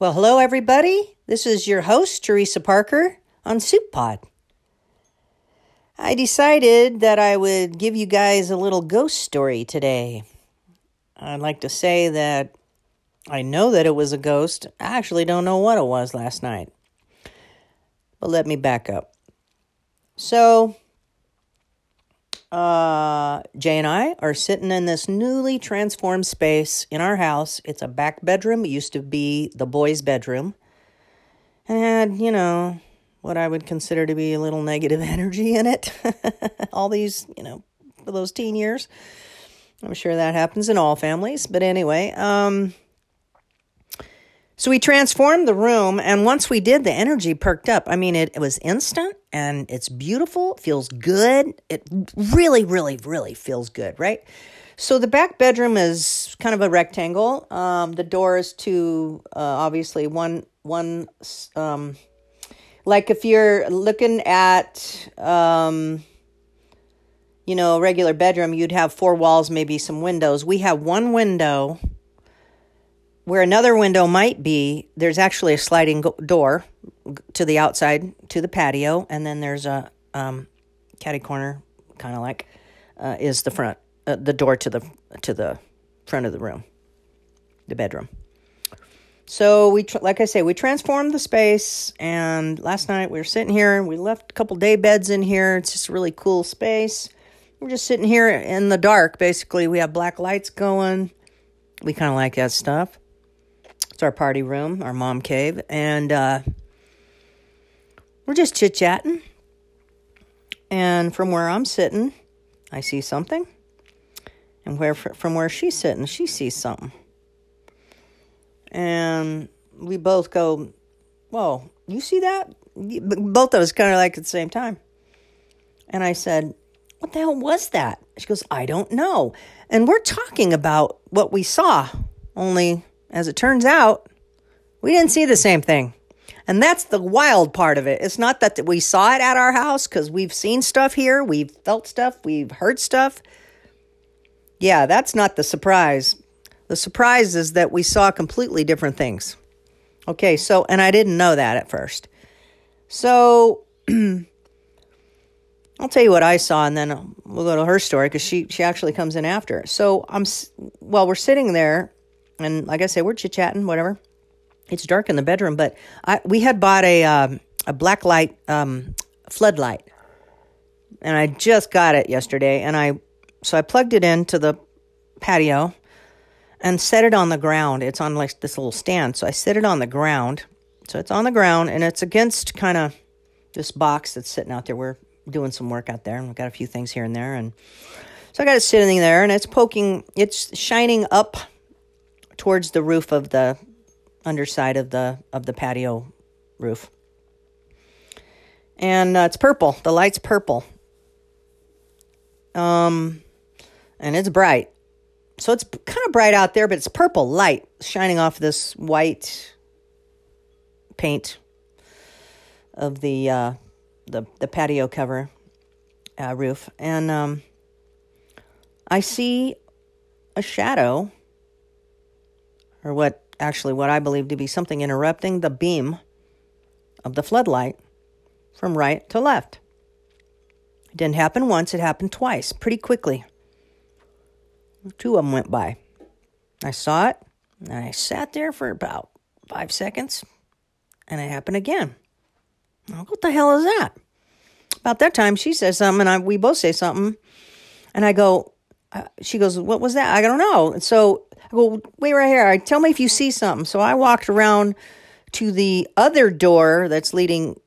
Well, hello, everybody. This is your host, Teresa Parker, on Soup Pod. I decided that I would give you guys a little ghost story today. I'd like to say that I know that it was a ghost. I actually don't know what it was last night. But let me back up. So, uh, Jay and I are sitting in this newly transformed space in our house. It's a back bedroom. It used to be the boys' bedroom. And, you know, what I would consider to be a little negative energy in it. all these, you know, for those teen years. I'm sure that happens in all families. But anyway, um, so we transformed the room, and once we did, the energy perked up. I mean, it, it was instant and it's beautiful, it feels good. It really, really, really feels good, right? So the back bedroom is kind of a rectangle. Um, the door is to uh, obviously one one um, like if you're looking at um, you know a regular bedroom, you'd have four walls, maybe some windows. We have one window where another window might be, there's actually a sliding door to the outside to the patio, and then there's a um, caddy corner, kind of like, uh, is the front, uh, the door to the to the front of the room, the bedroom. So we, tr- like I say, we transformed the space, and last night we were sitting here. And we left a couple day beds in here. It's just a really cool space. We're just sitting here in the dark. Basically, we have black lights going. We kind of like that stuff. It's our party room, our mom cave, and uh, we're just chit chatting. And from where I'm sitting, I see something, and where from where she's sitting, she sees something. And we both go, "Whoa, you see that?" Both of us kind of like at the same time. And I said, What the hell was that? She goes, I don't know. And we're talking about what we saw, only as it turns out, we didn't see the same thing. And that's the wild part of it. It's not that we saw it at our house because we've seen stuff here, we've felt stuff, we've heard stuff. Yeah, that's not the surprise. The surprise is that we saw completely different things. Okay, so, and I didn't know that at first. So, I'll tell you what I saw, and then we'll go to her story because she she actually comes in after. So I'm well, we're sitting there and like I said, we're chit chatting, whatever. It's dark in the bedroom, but I we had bought a um, a black light um, floodlight, and I just got it yesterday, and I so I plugged it into the patio and set it on the ground. It's on like this little stand, so I set it on the ground. So it's on the ground, and it's against kind of this box that's sitting out there. We're doing some work out there, and we've got a few things here and there, and so I got it sitting there, and it's poking, it's shining up towards the roof of the underside of the of the patio roof. And uh, it's purple. The light's purple. Um and it's bright. So it's kind of bright out there, but it's purple light shining off this white paint of the uh, the the patio cover uh, roof, and um, I see a shadow or what actually what I believe to be something interrupting the beam of the floodlight from right to left. It didn't happen once, it happened twice, pretty quickly. Two of them went by. I saw it, and I sat there for about five seconds, and it happened again. What the hell is that? About that time, she says something, and I, we both say something, and I go, uh, she goes, What was that? I don't know. And so I go, Wait right here. I Tell me if you see something. So I walked around to the other door that's leading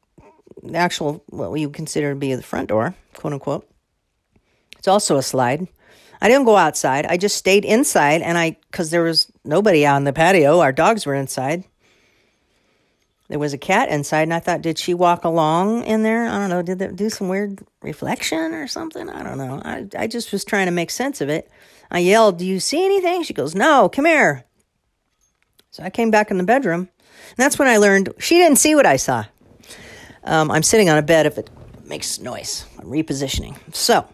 the actual, what you consider to be the front door, quote unquote. It's also a slide. I didn't go outside. I just stayed inside and I, because there was nobody out the patio, our dogs were inside. There was a cat inside, and I thought, did she walk along in there? I don't know. Did that do some weird reflection or something? I don't know. I, I just was trying to make sense of it. I yelled, Do you see anything? She goes, No, come here. So I came back in the bedroom. And that's when I learned she didn't see what I saw. Um, I'm sitting on a bed if it makes noise. I'm repositioning. So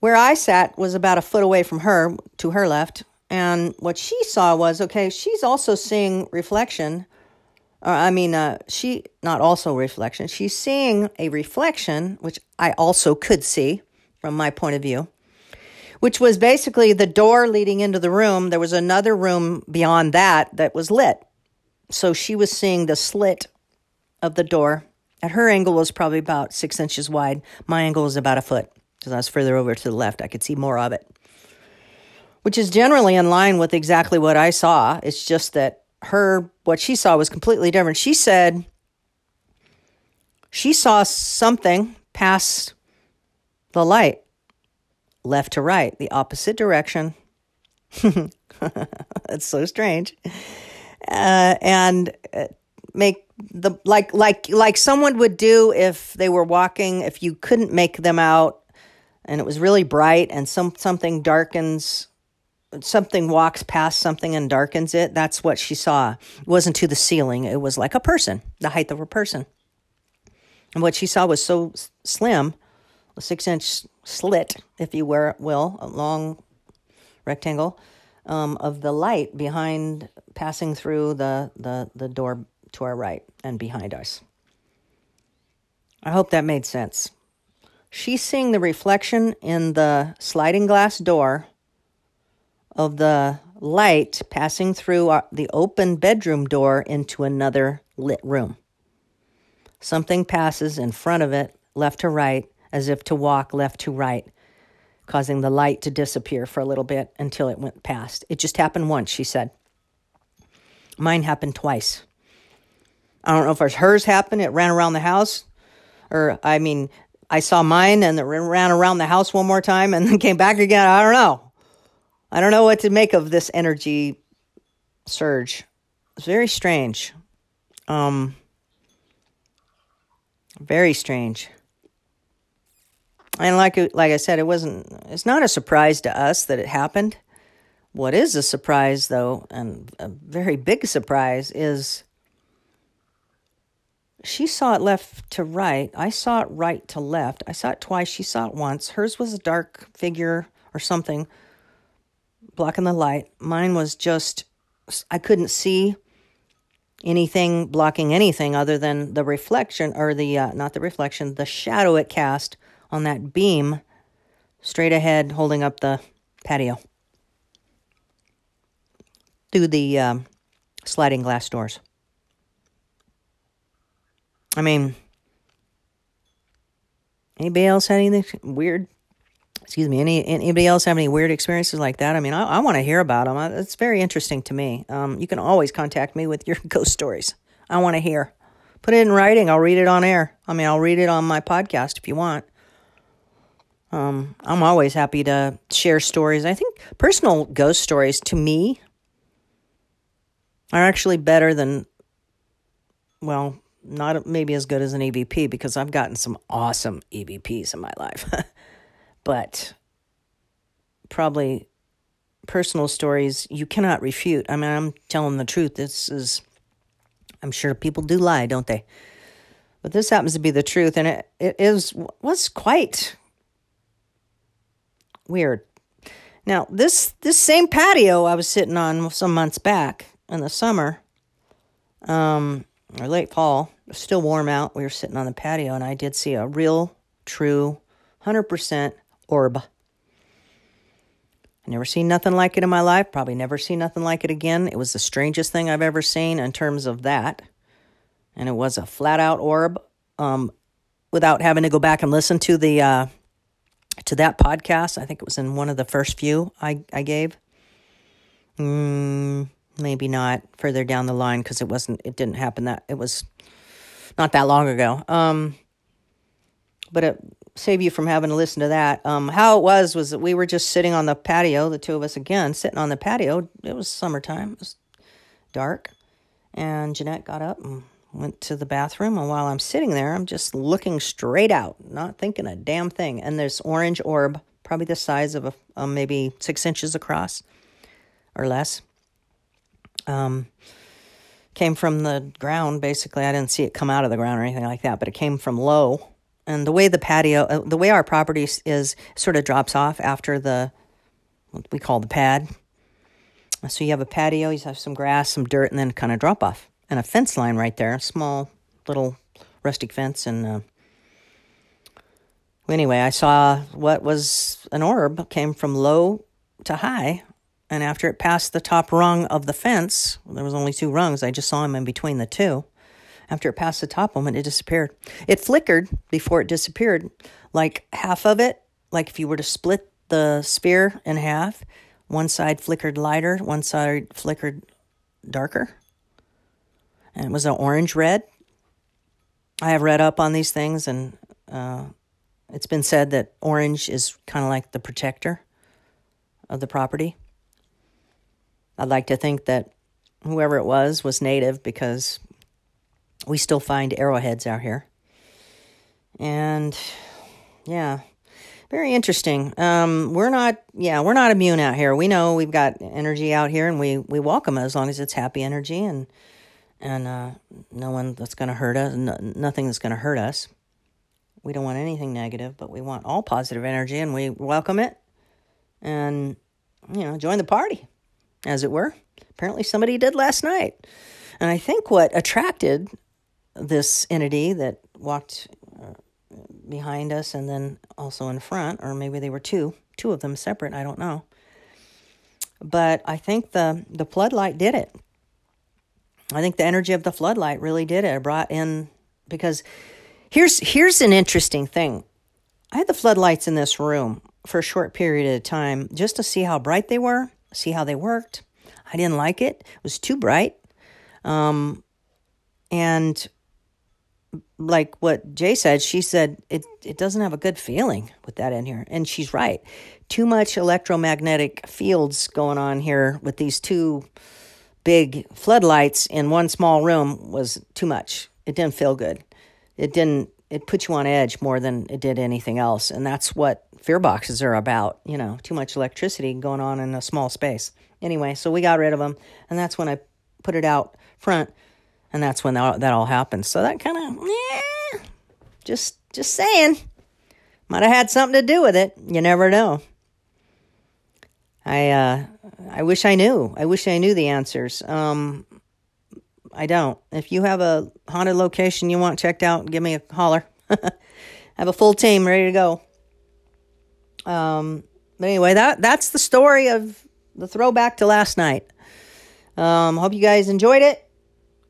where I sat was about a foot away from her to her left. And what she saw was okay, she's also seeing reflection. Uh, I mean, uh, she, not also reflection, she's seeing a reflection, which I also could see from my point of view, which was basically the door leading into the room. There was another room beyond that that was lit. So she was seeing the slit of the door. At her angle was probably about six inches wide. My angle was about a foot because I was further over to the left. I could see more of it, which is generally in line with exactly what I saw. It's just that her, what she saw was completely different. She said she saw something pass the light left to right, the opposite direction. That's so strange. Uh, and uh, make the like like like someone would do if they were walking if you couldn't make them out and it was really bright and some something darkens something walks past something and darkens it that's what she saw it wasn't to the ceiling it was like a person the height of a person and what she saw was so slim a six inch slit if you will a long rectangle um, of the light behind passing through the, the, the door to our right and behind us. I hope that made sense. She's seeing the reflection in the sliding glass door of the light passing through our, the open bedroom door into another lit room. Something passes in front of it, left to right, as if to walk left to right, causing the light to disappear for a little bit until it went past. It just happened once, she said. Mine happened twice. I don't know if hers happened. It ran around the house, or I mean, I saw mine and it ran around the house one more time and then came back again. I don't know. I don't know what to make of this energy surge. It's very strange. Um, very strange. And like like I said, it wasn't. It's not a surprise to us that it happened. What is a surprise, though, and a very big surprise, is she saw it left to right. I saw it right to left. I saw it twice. She saw it once. Hers was a dark figure or something blocking the light. Mine was just, I couldn't see anything blocking anything other than the reflection, or the, uh, not the reflection, the shadow it cast on that beam straight ahead holding up the patio through the um, sliding glass doors. I mean, anybody else had anything weird? Excuse me. Any anybody else have any weird experiences like that? I mean, I, I want to hear about them. It's very interesting to me. Um, you can always contact me with your ghost stories. I want to hear. Put it in writing. I'll read it on air. I mean, I'll read it on my podcast if you want. Um, I'm always happy to share stories. I think personal ghost stories to me are actually better than, well, not maybe as good as an EVP because I've gotten some awesome EVPs in my life. but probably personal stories you cannot refute. I mean, I'm telling the truth. This is, I'm sure people do lie, don't they? But this happens to be the truth, and it, it is was quite weird. Now, this this same patio I was sitting on some months back in the summer, um, or late fall, still warm out. We were sitting on the patio, and I did see a real, true, 100% orb. I never seen nothing like it in my life. Probably never see nothing like it again. It was the strangest thing I've ever seen in terms of that. And it was a flat out orb. Um, without having to go back and listen to the uh, to that podcast. I think it was in one of the first few I I gave. Mm, maybe not further down the line because it wasn't. It didn't happen that it was not that long ago. Um, but it save you from having to listen to that. Um, how it was was that we were just sitting on the patio, the two of us again, sitting on the patio. It was summertime. It was dark, and Jeanette got up and went to the bathroom. And while I'm sitting there, I'm just looking straight out, not thinking a damn thing. And this orange orb, probably the size of a, um, maybe six inches across or less. Um, came from the ground basically i didn't see it come out of the ground or anything like that but it came from low and the way the patio, uh, the way our property is, sort of drops off after the what we call the pad. So you have a patio, you have some grass, some dirt, and then kind of drop off, and a fence line right there, a small little rustic fence, and. Uh, anyway, I saw what was an orb came from low to high. And after it passed the top rung of the fence, there was only two rungs. I just saw him in between the two. After it passed the top it, it disappeared. It flickered before it disappeared, like half of it, like if you were to split the sphere in half, one side flickered lighter, one side flickered darker. And it was an orange red. I have read up on these things, and uh, it's been said that orange is kind of like the protector of the property. I'd like to think that whoever it was was native because we still find arrowheads out here. And yeah, very interesting. Um, we're not, yeah, we're not immune out here. We know we've got energy out here, and we we welcome it as long as it's happy energy and and uh, no one that's going to hurt us, no, nothing that's going to hurt us. We don't want anything negative, but we want all positive energy, and we welcome it, and you know, join the party, as it were. Apparently, somebody did last night, and I think what attracted this entity that walked uh, behind us and then also in front, or maybe they were two, two of them separate. I don't know. But I think the the floodlight did it. I think the energy of the floodlight really did it. It brought in because here's here's an interesting thing. I had the floodlights in this room for a short period of time just to see how bright they were, see how they worked. I didn't like it. It was too bright. Um, and like what Jay said, she said it it doesn't have a good feeling with that in here, and she's right. Too much electromagnetic fields going on here with these two big floodlights in one small room was too much. It didn't feel good. It didn't. It put you on edge more than it did anything else, and that's what fear boxes are about. You know, too much electricity going on in a small space. Anyway, so we got rid of them, and that's when I put it out front and that's when that, that all happens. So that kind of, yeah, just just saying, might have had something to do with it. You never know. I uh, I wish I knew. I wish I knew the answers. Um, I don't. If you have a haunted location you want checked out, give me a holler. I have a full team ready to go. Um, but anyway, that that's the story of the throwback to last night. Um, hope you guys enjoyed it.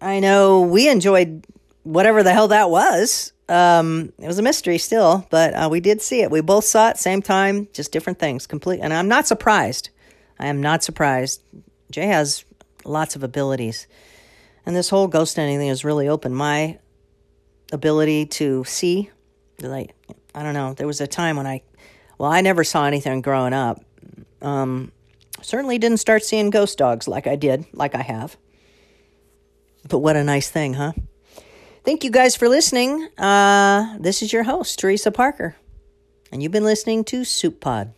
I know we enjoyed whatever the hell that was. Um, it was a mystery still, but uh, we did see it. We both saw it same time, just different things. Complete, and I'm not surprised. I am not surprised. Jay has lots of abilities, and this whole ghost hunting thing has really opened my ability to see. Like, I don't know. There was a time when I, well, I never saw anything growing up. Um, certainly didn't start seeing ghost dogs like I did, like I have. But what a nice thing, huh? Thank you guys for listening. Uh, this is your host, Teresa Parker, and you've been listening to Soup Pod.